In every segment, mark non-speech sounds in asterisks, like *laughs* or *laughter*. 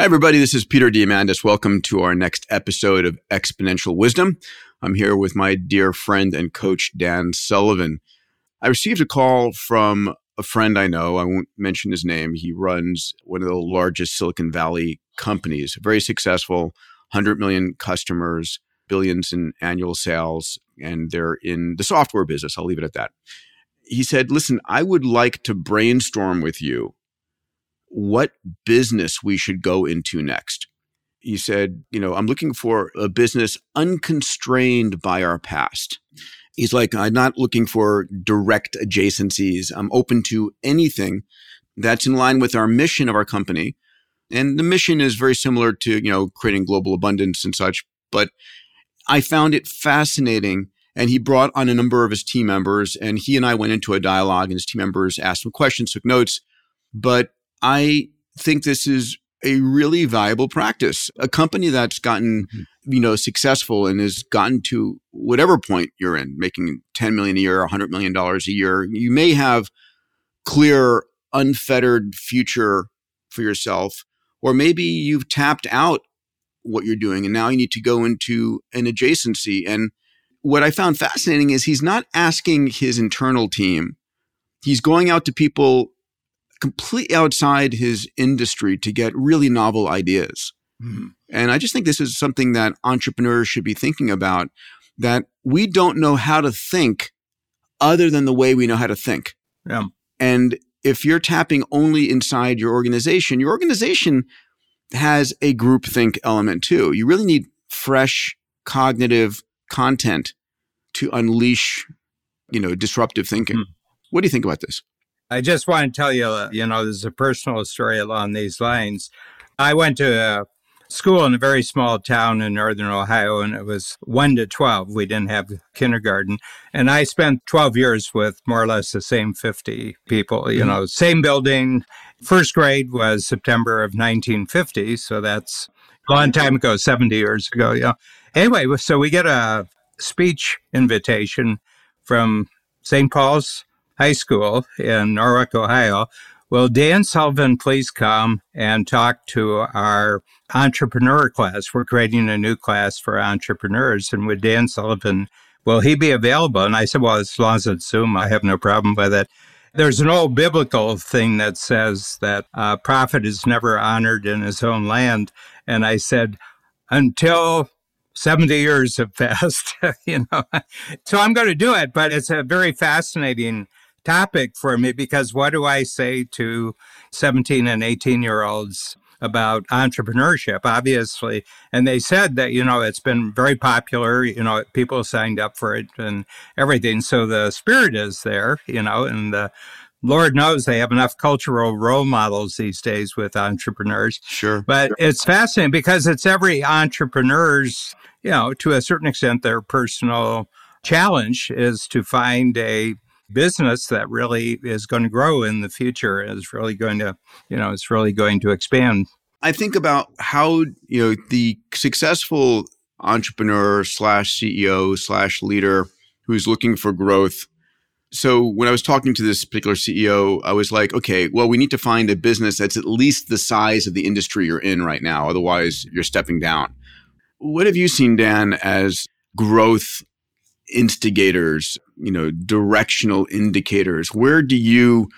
Hi, everybody. This is Peter Diamandis. Welcome to our next episode of Exponential Wisdom. I'm here with my dear friend and coach, Dan Sullivan. I received a call from a friend I know. I won't mention his name. He runs one of the largest Silicon Valley companies, very successful, 100 million customers, billions in annual sales, and they're in the software business. I'll leave it at that. He said, Listen, I would like to brainstorm with you what business we should go into next. He said, You know, I'm looking for a business unconstrained by our past. He's like, I'm not looking for direct adjacencies. I'm open to anything that's in line with our mission of our company. And the mission is very similar to, you know, creating global abundance and such. But I found it fascinating. And he brought on a number of his team members and he and I went into a dialogue and his team members asked him questions, took notes. But I think this is a really valuable practice. A company that's gotten, mm-hmm. you know, successful and has gotten to whatever point you're in, making 10 million a year, 100 million dollars a year, you may have clear, unfettered future for yourself, or maybe you've tapped out what you're doing and now you need to go into an adjacency. And what I found fascinating is he's not asking his internal team. He's going out to people completely outside his industry to get really novel ideas. Mm-hmm. And I just think this is something that entrepreneurs should be thinking about that we don't know how to think other than the way we know how to think. Yeah. And if you're tapping only inside your organization, your organization has a group think element too. You really need fresh cognitive content to unleash, you know, disruptive thinking. Mm. What do you think about this? I just want to tell you, uh, you know, there's a personal story along these lines. I went to a school in a very small town in northern Ohio, and it was 1 to 12. We didn't have kindergarten. And I spent 12 years with more or less the same 50 people, you mm-hmm. know, same building. First grade was September of 1950. So that's a long time ago, 70 years ago. Yeah. Anyway, so we get a speech invitation from St. Paul's High School in Norwalk, Ohio. Will Dan Sullivan please come and talk to our entrepreneur class? We're creating a new class for entrepreneurs. And with Dan Sullivan, will he be available? And I said, well, as long as it's Zoom, I have no problem with it. There's an old biblical thing that says that a prophet is never honored in his own land. And I said, until 70 years have *laughs* passed, *laughs* you know. So I'm going to do it, but it's a very fascinating topic for me because what do I say to 17 and 18 year olds about entrepreneurship, obviously? And they said that, you know, it's been very popular, you know, people signed up for it and everything. So the spirit is there, you know, and the Lord knows they have enough cultural role models these days with entrepreneurs. Sure. But sure. it's fascinating because it's every entrepreneur's, you know, to a certain extent, their personal challenge is to find a business that really is going to grow in the future is really going to you know it's really going to expand. I think about how you know the successful entrepreneur slash ceo slash leader who's looking for growth. So when i was talking to this particular ceo i was like okay well we need to find a business that's at least the size of the industry you're in right now otherwise you're stepping down. What have you seen dan as growth instigators, you know, directional indicators? Where do you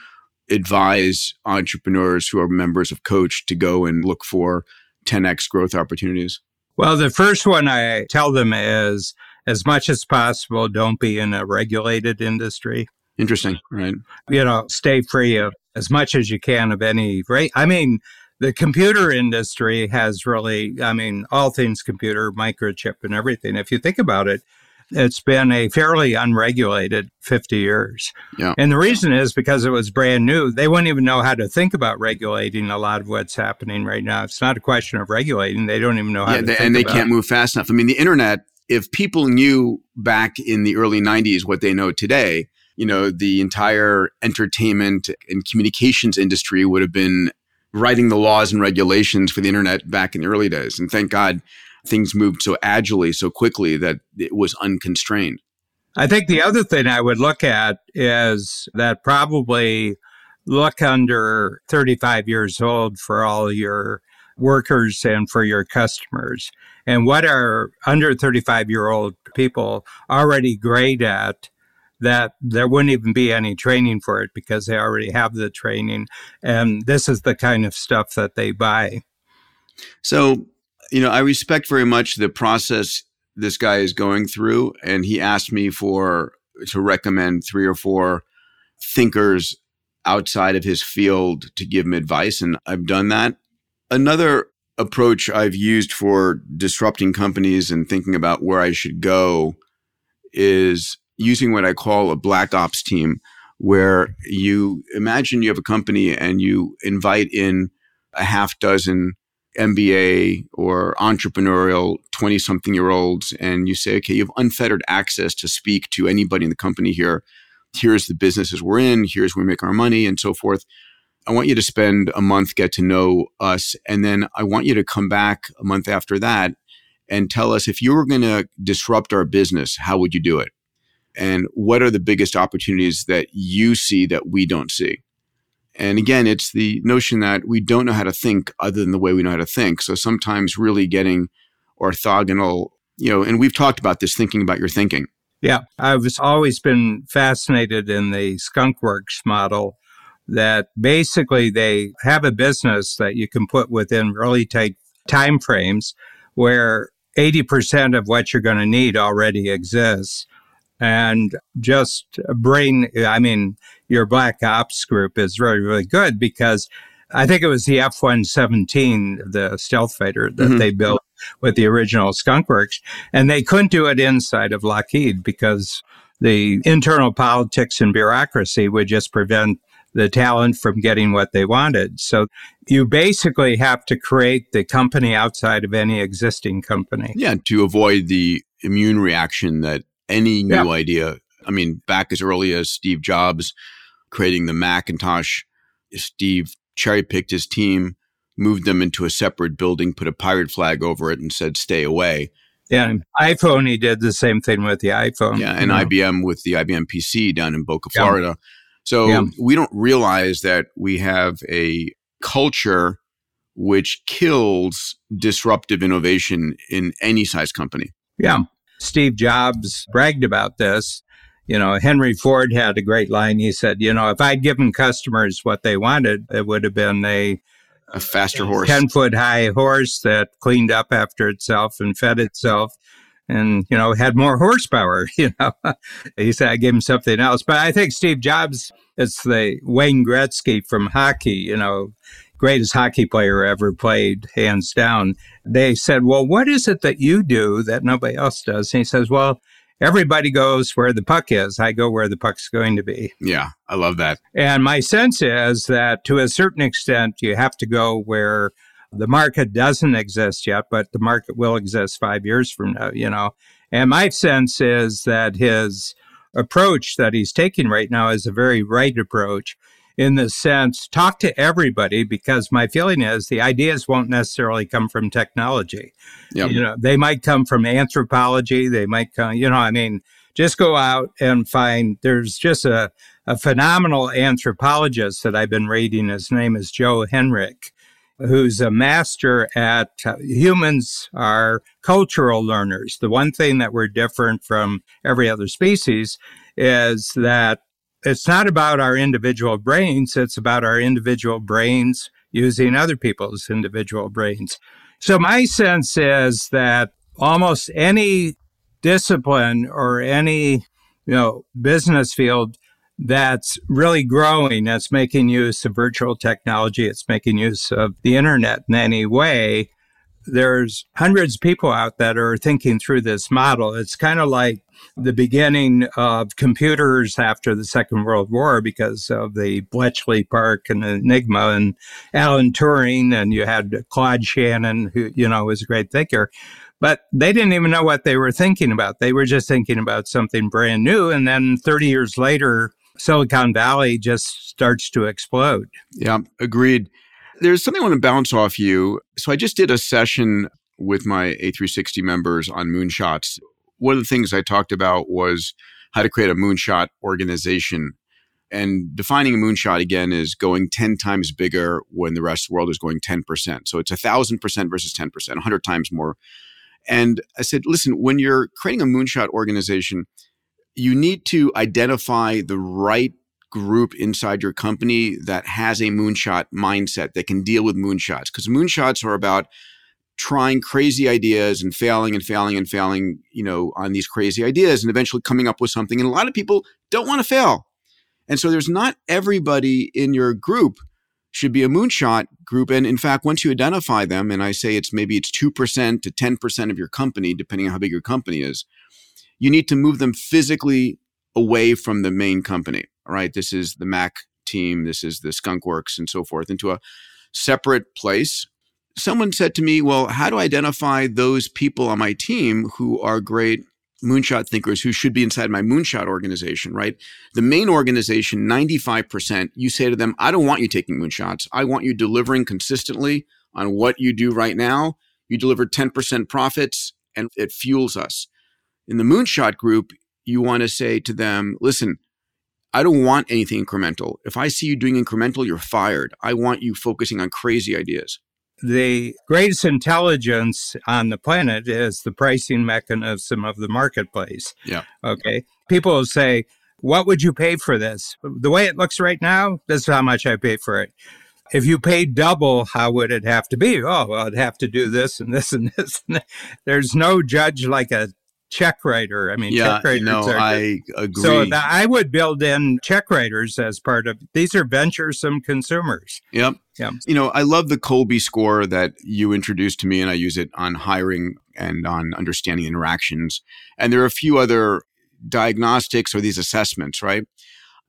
advise entrepreneurs who are members of Coach to go and look for 10x growth opportunities? Well, the first one I tell them is as much as possible, don't be in a regulated industry. Interesting, right? You know, stay free of as much as you can of any rate. I mean, the computer industry has really, I mean, all things computer, microchip, and everything. If you think about it, it's been a fairly unregulated 50 years. Yeah. And the reason is because it was brand new. They wouldn't even know how to think about regulating a lot of what's happening right now. It's not a question of regulating. They don't even know how yeah, to they, And they can't it. move fast enough. I mean, the internet, if people knew back in the early 90s what they know today, you know, the entire entertainment and communications industry would have been writing the laws and regulations for the internet back in the early days. And thank God things moved so agilely, so quickly that it was unconstrained. I think the other thing I would look at is that probably look under 35 years old for all your workers and for your customers. And what are under 35 year old people already great at that there wouldn't even be any training for it because they already have the training. And this is the kind of stuff that they buy. So, you know, I respect very much the process this guy is going through. And he asked me for to recommend three or four thinkers outside of his field to give him advice. And I've done that. Another approach I've used for disrupting companies and thinking about where I should go is using what I call a black ops team, where you imagine you have a company and you invite in a half dozen MBA or entrepreneurial 20 something year olds, and you say, okay, you have unfettered access to speak to anybody in the company here. Here's the businesses we're in, here's where we make our money, and so forth. I want you to spend a month, get to know us, and then I want you to come back a month after that and tell us if you were going to disrupt our business, how would you do it? And what are the biggest opportunities that you see that we don't see? And again, it's the notion that we don't know how to think other than the way we know how to think. So sometimes really getting orthogonal, you know, and we've talked about this thinking about your thinking. Yeah, I've always been fascinated in the skunkworks model that basically they have a business that you can put within really tight time frames where 80% of what you're going to need already exists and just brain i mean your black ops group is really really good because i think it was the f-117 the stealth fighter that mm-hmm. they built with the original skunk works and they couldn't do it inside of lockheed because the internal politics and bureaucracy would just prevent the talent from getting what they wanted. So you basically have to create the company outside of any existing company. Yeah, to avoid the immune reaction that any new yeah. idea. I mean, back as early as Steve Jobs creating the Macintosh, Steve cherry picked his team, moved them into a separate building, put a pirate flag over it, and said, stay away. Yeah, iPhone, he did the same thing with the iPhone. Yeah, and know. IBM with the IBM PC down in Boca, Florida. So yeah. we don't realize that we have a culture which kills disruptive innovation in any size company. Yeah. Steve Jobs bragged about this. You know, Henry Ford had a great line. He said, you know, if I'd given customers what they wanted, it would have been a a faster horse, 10 foot high horse that cleaned up after itself and fed itself and, you know, had more horsepower. *laughs* You know, he said, I gave him something else. But I think Steve Jobs is the Wayne Gretzky from hockey, you know, greatest hockey player ever played, hands down. They said, Well, what is it that you do that nobody else does? And he says, Well, everybody goes where the puck is. I go where the puck's going to be. Yeah, I love that. And my sense is that to a certain extent, you have to go where the market doesn't exist yet, but the market will exist five years from now, you know. And my sense is that his approach that he's taking right now is a very right approach in the sense talk to everybody because my feeling is the ideas won't necessarily come from technology. Yep. You know, they might come from anthropology. They might come, you know, I mean, just go out and find there's just a, a phenomenal anthropologist that I've been reading. His name is Joe Henrich, who's a master at uh, humans are cultural learners. The one thing that we're different from every other species is that it's not about our individual brains, it's about our individual brains using other people's individual brains. So my sense is that almost any discipline or any you know business field that's really growing that's making use of virtual technology it's making use of the internet in any way there's hundreds of people out that are thinking through this model it's kind of like the beginning of computers after the Second World War because of the Bletchley Park and Enigma and Alan Turing, and you had Claude Shannon, who, you know, was a great thinker. But they didn't even know what they were thinking about. They were just thinking about something brand new. And then 30 years later, Silicon Valley just starts to explode. Yeah, agreed. There's something I want to bounce off you. So I just did a session with my A360 members on moonshots one of the things I talked about was how to create a moonshot organization. And defining a moonshot again is going 10 times bigger when the rest of the world is going 10%. So it's a thousand percent versus 10%, 100 times more. And I said, listen, when you're creating a moonshot organization, you need to identify the right group inside your company that has a moonshot mindset that can deal with moonshots. Because moonshots are about trying crazy ideas and failing and failing and failing you know on these crazy ideas and eventually coming up with something. And a lot of people don't want to fail. And so there's not everybody in your group should be a moonshot group. And in fact once you identify them and i say it's maybe it's 2% to 10% of your company depending on how big your company is you need to move them physically away from the main company all right, this is the Mac team, this is the Skunk Works, and so forth, into a separate place. Someone said to me, Well, how do I identify those people on my team who are great moonshot thinkers who should be inside my moonshot organization, right? The main organization, 95%, you say to them, I don't want you taking moonshots. I want you delivering consistently on what you do right now. You deliver 10% profits and it fuels us. In the moonshot group, you want to say to them, listen, I don't want anything incremental. If I see you doing incremental, you're fired. I want you focusing on crazy ideas. The greatest intelligence on the planet is the pricing mechanism of the marketplace. Yeah. Okay. People will say, What would you pay for this? The way it looks right now, this is how much I pay for it. If you paid double, how would it have to be? Oh, well, I'd have to do this and this and this. And There's no judge like a check writer. I mean, yeah, check writers no, are. I agree. So that I would build in check writers as part of these are venturesome consumers. Yep. Yeah. You know, I love the Kolbe score that you introduced to me, and I use it on hiring and on understanding interactions. And there are a few other diagnostics or these assessments, right?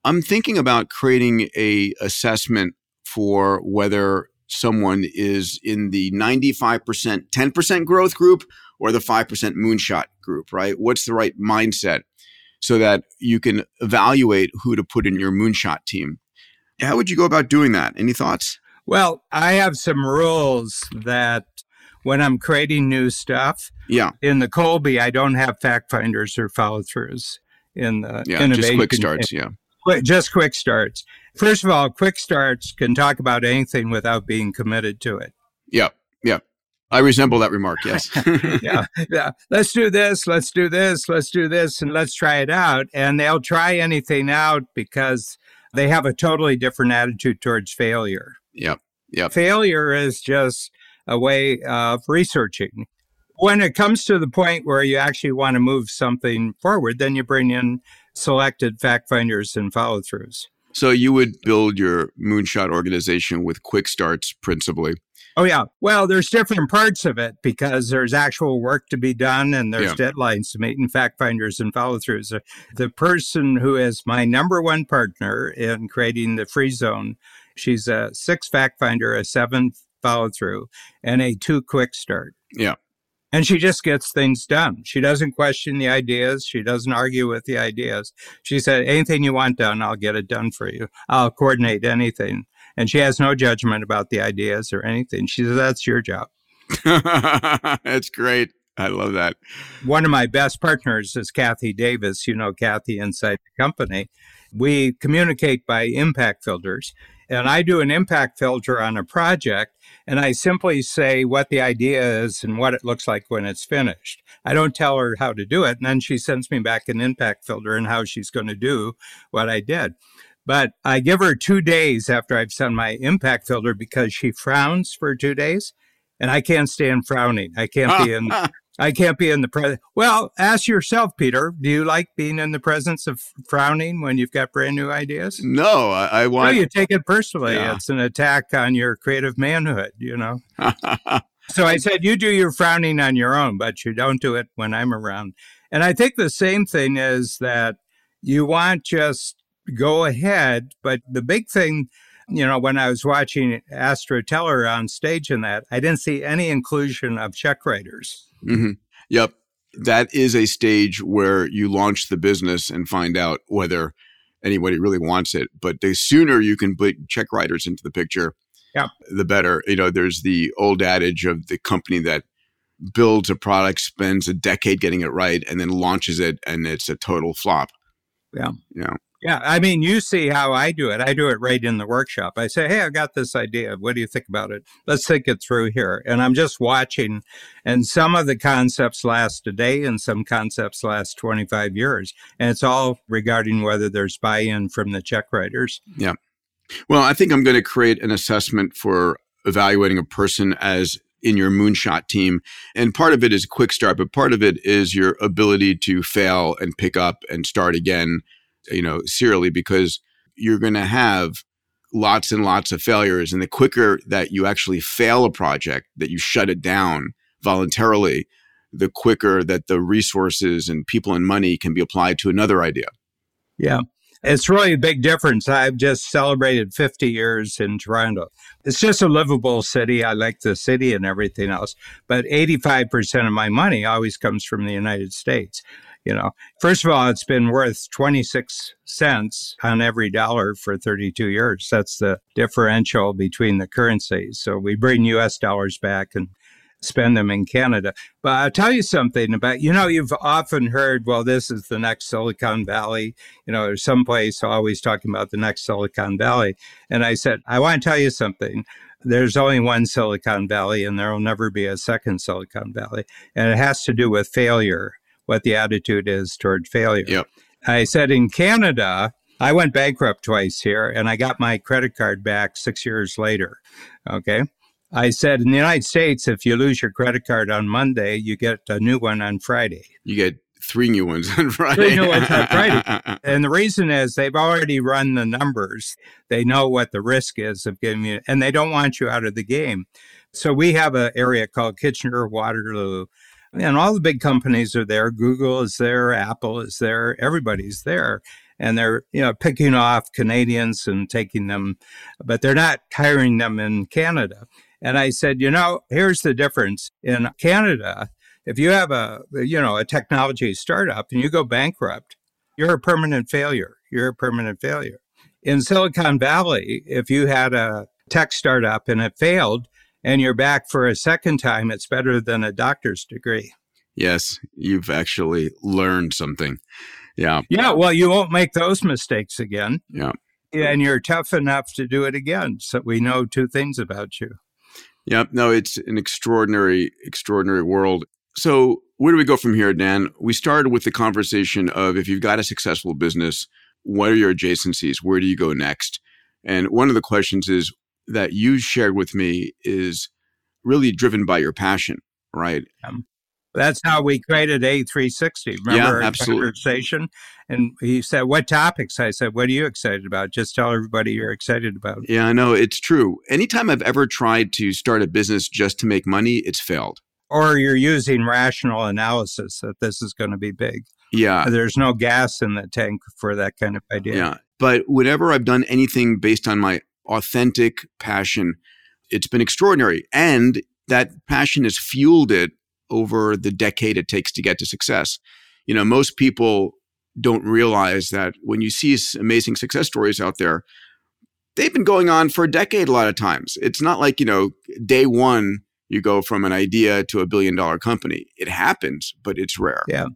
I'm thinking about creating a assessment for whether someone is in the 95% 10% growth group or the 5% moonshot group, right? What's the right mindset so that you can evaluate who to put in your moonshot team? How would you go about doing that? Any thoughts? Well, I have some rules that when I'm creating new stuff, yeah, in the Kolbe, I don't have fact finders or follow throughs in the yeah, innovation. just quick starts. Yeah, just quick starts. First of all, quick starts can talk about anything without being committed to it. Yeah, yeah. I resemble that remark, *laughs* yes. yeah, yeah. Let's do this, let's do this, let's do this, and let's try it out. And they'll try anything out because they have a totally different attitude towards failure. Yep. Yep. Failure is just a way of researching. When it comes to the point where you actually want to move something forward, then you bring in selected fact finders and follow throughs. So you would build your moonshot organization with quick starts principally. Oh, yeah. Well, there's different parts of it because there's actual work to be done and there's yeah. deadlines to meet and fact finders and follow throughs. The person who is my number one partner in creating the free zone, she's a six fact finder, a seven follow through, and a two quick start. Yeah. And she just gets things done. She doesn't question the ideas. She doesn't argue with the ideas. She said, anything you want done, I'll get it done for you. I'll coordinate anything and she has no judgment about the ideas or anything. She says, That's your job. *laughs* That's great. I love that. One of my best partners is Kathy Davis. You know Kathy inside the company. We communicate by impact filters. And I do an impact filter on a project, and I simply say what the idea is and what it looks like when it's finished. I don't tell her how to do it. And then she sends me back an impact filter and how she's going to do what I did. But I give her two days after I've sent my impact filter because she frowns for two days, and I can't stand frowning. I can't be in. *laughs* I can't be in the presence. Well, ask yourself, Peter. Do you like being in the presence of frowning when you've got brand new ideas? No, I, I want. Well, you take it personally. Yeah. It's an attack on your creative manhood. You know. *laughs* so I said, you do your frowning on your own, but you don't do it when I'm around. And I think the same thing is that you want just go ahead. But the big thing, you know, when I was watching Astro Teller on stage in that, I didn't see any inclusion of check writers. Mm-hmm. Yep. That is a stage where you launch the business and find out whether anybody really wants it. But the sooner you can put check writers into the picture, yeah. the better. You know, there's the old adage of the company that builds a product, spends a decade getting it right, and then launches it, and it's a total flop. Yeah. You know, Yeah, I mean, you see how I do it. I do it right in the workshop. I say, "Hey, I got this idea. What do you think about it? Let's think it through here." And I'm just watching, and some of the concepts last a day, and some concepts last 25 years, and it's all regarding whether there's buy-in from the check writers. Yeah. Well, I think I'm going to create an assessment for evaluating a person as in your moonshot team. And part of it is a quick start, but part of it is your ability to fail and pick up and start again, you know, serially, because you're going to have lots and lots of failures. And the quicker that you actually fail a project, that you shut it down voluntarily, the quicker that the resources and people and money can be applied to another idea. Yeah. It's really a big difference. I've just celebrated 50 years in Toronto. It's just a livable city. I like the city and everything else. But 85% of my money always comes from the United States. You know, first of all, it's been worth 26 cents on every dollar for 32 years. That's the differential between the currencies. So we bring US dollars back and spend them in Canada. But I'll tell you something about, you know, you've often heard, well, this is the next Silicon Valley. You know, there's someplace always talking about the next Silicon Valley. And I said, I want to tell you something. There's only one Silicon Valley, and there will never be a second Silicon Valley. And it has to do with failure, what the attitude is toward failure. Yep. I said, in Canada, I went bankrupt twice here, and I got my credit card back six years later. Okay. I said in the United States, if you lose your credit card on Monday, you get a new one on Friday. You get three new ones on Friday. Three new ones on Friday. *laughs* and the reason is they've already run the numbers. They know what the risk is of giving you, and they don't want you out of the game. So we have an area called Kitchener Waterloo. And all the big companies are there. Google is there, Apple is there, everybody's there and they're you know picking off Canadians and taking them, but they're not hiring them in Canada. And I said, you know, here's the difference in Canada. If you have a, you know, a technology startup and you go bankrupt, you're a permanent failure. You're a permanent failure. In Silicon Valley, if you had a tech startup and it failed and you're back for a second time, it's better than a doctor's degree. Yes, you've actually learned something. Yeah. Yeah. Well, you won't make those mistakes again. Yeah. And you're tough enough to do it again. So we know two things about you. Yeah, no, it's an extraordinary, extraordinary world. So, where do we go from here, Dan? We started with the conversation of if you've got a successful business, what are your adjacencies? Where do you go next? And one of the questions is that you shared with me is really driven by your passion, right? Um, that's how we created A360. Remember yeah, absolutely. conversation? And he said, What topics? I said, What are you excited about? Just tell everybody you're excited about. Yeah, I know. It's true. Anytime I've ever tried to start a business just to make money, it's failed. Or you're using rational analysis that this is going to be big. Yeah. There's no gas in the tank for that kind of idea. Yeah. But whenever I've done anything based on my authentic passion, it's been extraordinary. And that passion has fueled it over the decade it takes to get to success. You know, most people don't realize that when you see amazing success stories out there, they've been going on for a decade a lot of times. It's not like, you know, day one, you go from an idea to a billion dollar company. It happens, but it's rare. Yeah.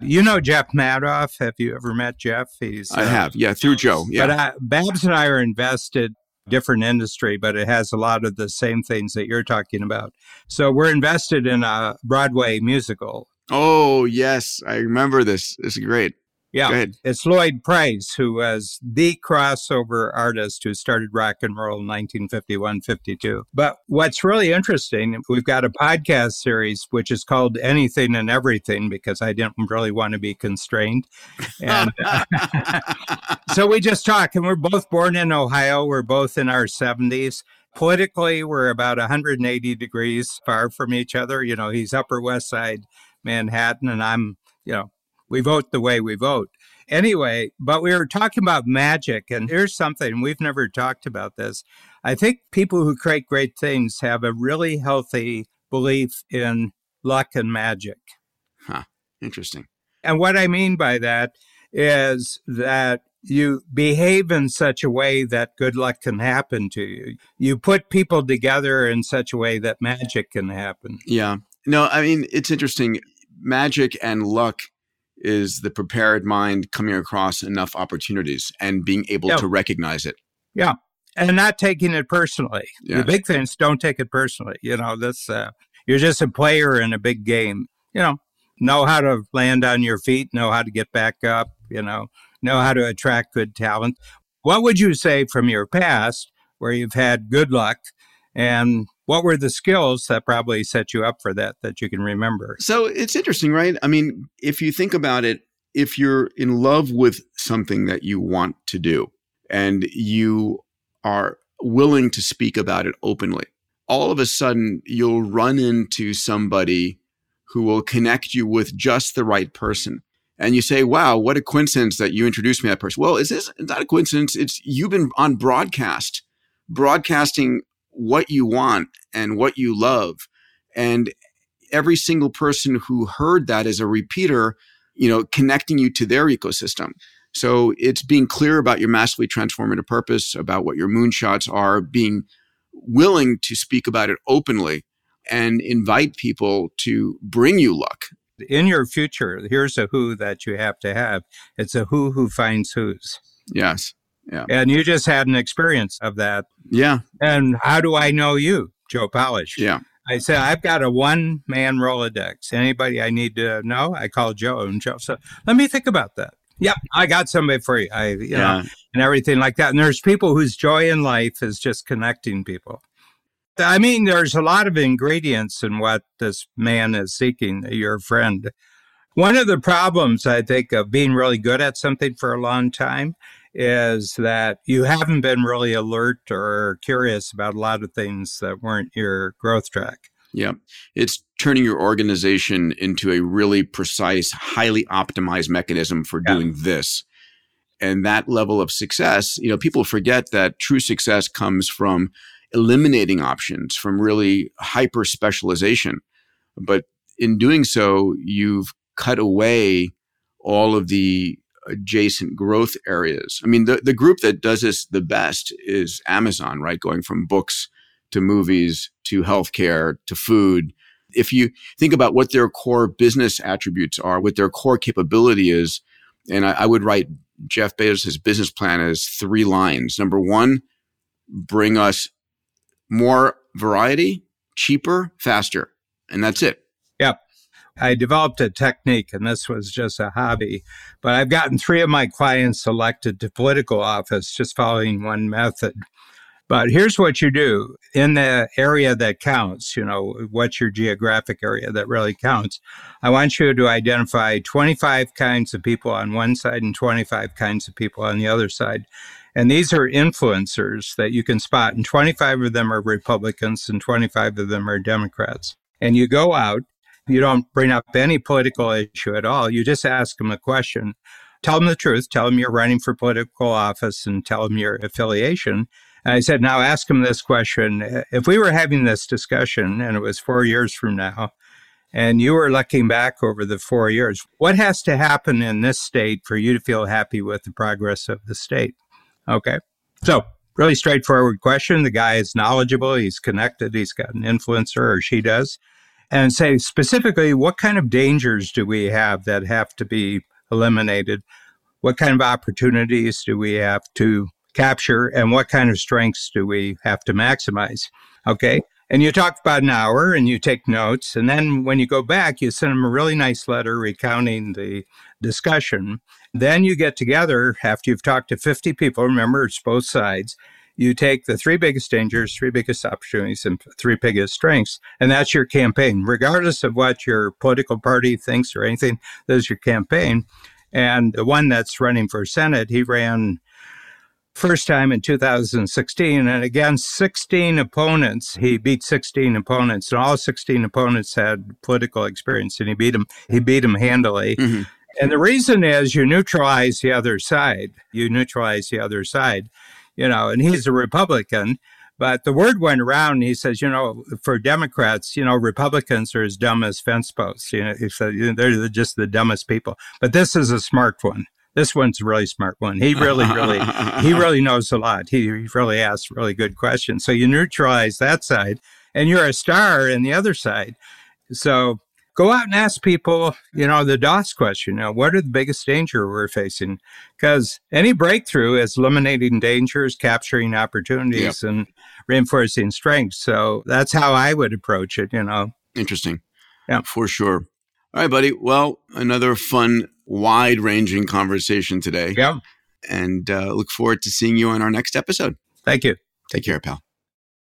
You know Jeff Madoff. Have you ever met Jeff? He's I uh, have, yeah, through Joe. Yeah. But uh, Babs and I are invested different industry, but it has a lot of the same things that you're talking about. So we're invested in a Broadway musical. Oh, yes. I remember this. It's great. Yeah, it's Lloyd Price, who was the crossover artist who started rock and roll in 1951 52. But what's really interesting, we've got a podcast series which is called Anything and Everything because I didn't really want to be constrained. And *laughs* so we just talk, and we're both born in Ohio. We're both in our 70s. Politically, we're about 180 degrees far from each other. You know, he's Upper West Side Manhattan, and I'm, you know, we vote the way we vote. Anyway, but we were talking about magic, and here's something we've never talked about this. I think people who create great things have a really healthy belief in luck and magic. Huh. Interesting. And what I mean by that is that you behave in such a way that good luck can happen to you. You put people together in such a way that magic can happen. Yeah. No, I mean, it's interesting. Magic and luck is the prepared mind coming across enough opportunities and being able to recognize it. Yeah. And not taking it personally. Yeah. The big things don't take it personally. You know, this uh, you're just a player in a big game. You know, know how to land on your feet, know how to get back up, you know, know how to attract good talent. What would you say from your past where you've had good luck and what were the skills that probably set you up for that that you can remember? So it's interesting, right? I mean, if you think about it, if you're in love with something that you want to do and you are willing to speak about it openly, all of a sudden you'll run into somebody who will connect you with just the right person. And you say, wow, what a coincidence that you introduced me to that person. Well, is this not a coincidence? It's you've been on broadcast, broadcasting what you want and what you love. And every single person who heard that as a repeater, you know, connecting you to their ecosystem. So it's being clear about your massively transformative purpose, about what your moonshots are, being willing to speak about it openly and invite people to bring you luck. In your future, here's a who that you have to have. It's a who who finds who's. Yes. Yeah. And you just had an experience of that. Yeah. And how do I know you, Joe Polish? Yeah. I said, I've got a one man Rolodex. Anybody I need to know, I call Joe. And Joe said, let me think about that. Yep, I got somebody for you. I, you yeah. know, and everything like that. And there's people whose joy in life is just connecting people. I mean, there's a lot of ingredients in what this man is seeking, your friend. One of the problems, I think, of being really good at something for a long time is that you haven't been really alert or curious about a lot of things that weren't your growth track. Yeah. It's turning your organization into a really precise, highly optimized mechanism for yeah. doing this. And that level of success, you know, people forget that true success comes from eliminating options, from really hyper specialization. But in doing so, you've cut away all of the adjacent growth areas. I mean, the, the group that does this the best is Amazon, right? Going from books to movies to healthcare to food. If you think about what their core business attributes are, what their core capability is, and I, I would write Jeff Bezos' business plan as three lines. Number one, bring us more variety, cheaper, faster. And that's it. Yep. I developed a technique, and this was just a hobby, but I've gotten three of my clients elected to political office just following one method. But here's what you do in the area that counts, you know, what's your geographic area that really counts. I want you to identify 25 kinds of people on one side and 25 kinds of people on the other side. And these are influencers that you can spot, and 25 of them are Republicans and 25 of them are Democrats. And you go out you don't bring up any political issue at all. You just ask them a question. Tell them the truth. Tell them you're running for political office and tell them your affiliation. And I said, now ask them this question. If we were having this discussion and it was four years from now, and you were looking back over the four years, what has to happen in this state for you to feel happy with the progress of the state? Okay. So, really straightforward question. The guy is knowledgeable, he's connected, he's got an influencer, or she does and say specifically what kind of dangers do we have that have to be eliminated? What kind of opportunities do we have to capture? And what kind of strengths do we have to maximize? Okay. And you talk about an hour and you take notes. And then when you go back, you send them a really nice letter recounting the discussion. Then you get together after you've talked to 50 people. Remember, it's both sides you take the three biggest dangers, three biggest opportunities, and three biggest strengths, and that's your campaign. Regardless of what your political party thinks or anything, that's your campaign. And the one that's running for Senate, he ran first time in 2016 and against 16 opponents he beat 16 opponents and all 16 opponents had political experience and he beat them he beat them handily mm-hmm. and the reason is you neutralize the other side you neutralize the other side you know, and he's a Republican. But the word went around, and he says, you know, for Democrats, you know, Republicans are as dumb as fence posts. You know, he said they're just the dumbest people. But this is a smart one. This one's a really smart one. He really, really, he *laughs* really knows a lot. He really asks really good questions. So you neutralize that side, and you're a star in the other side. So go out and ask people, you know, the DOS question, you know, what are the biggest danger we're facing? Because any breakthrough is eliminating dangers, capturing opportunities, and reinforcing strengths. So that's how I would approach it, you know. Interesting. Yeah. For sure. All right, buddy. Well, another fun, wide ranging conversation today. Yeah. And uh, look forward to seeing you on our next episode. Thank you. Take care, pal.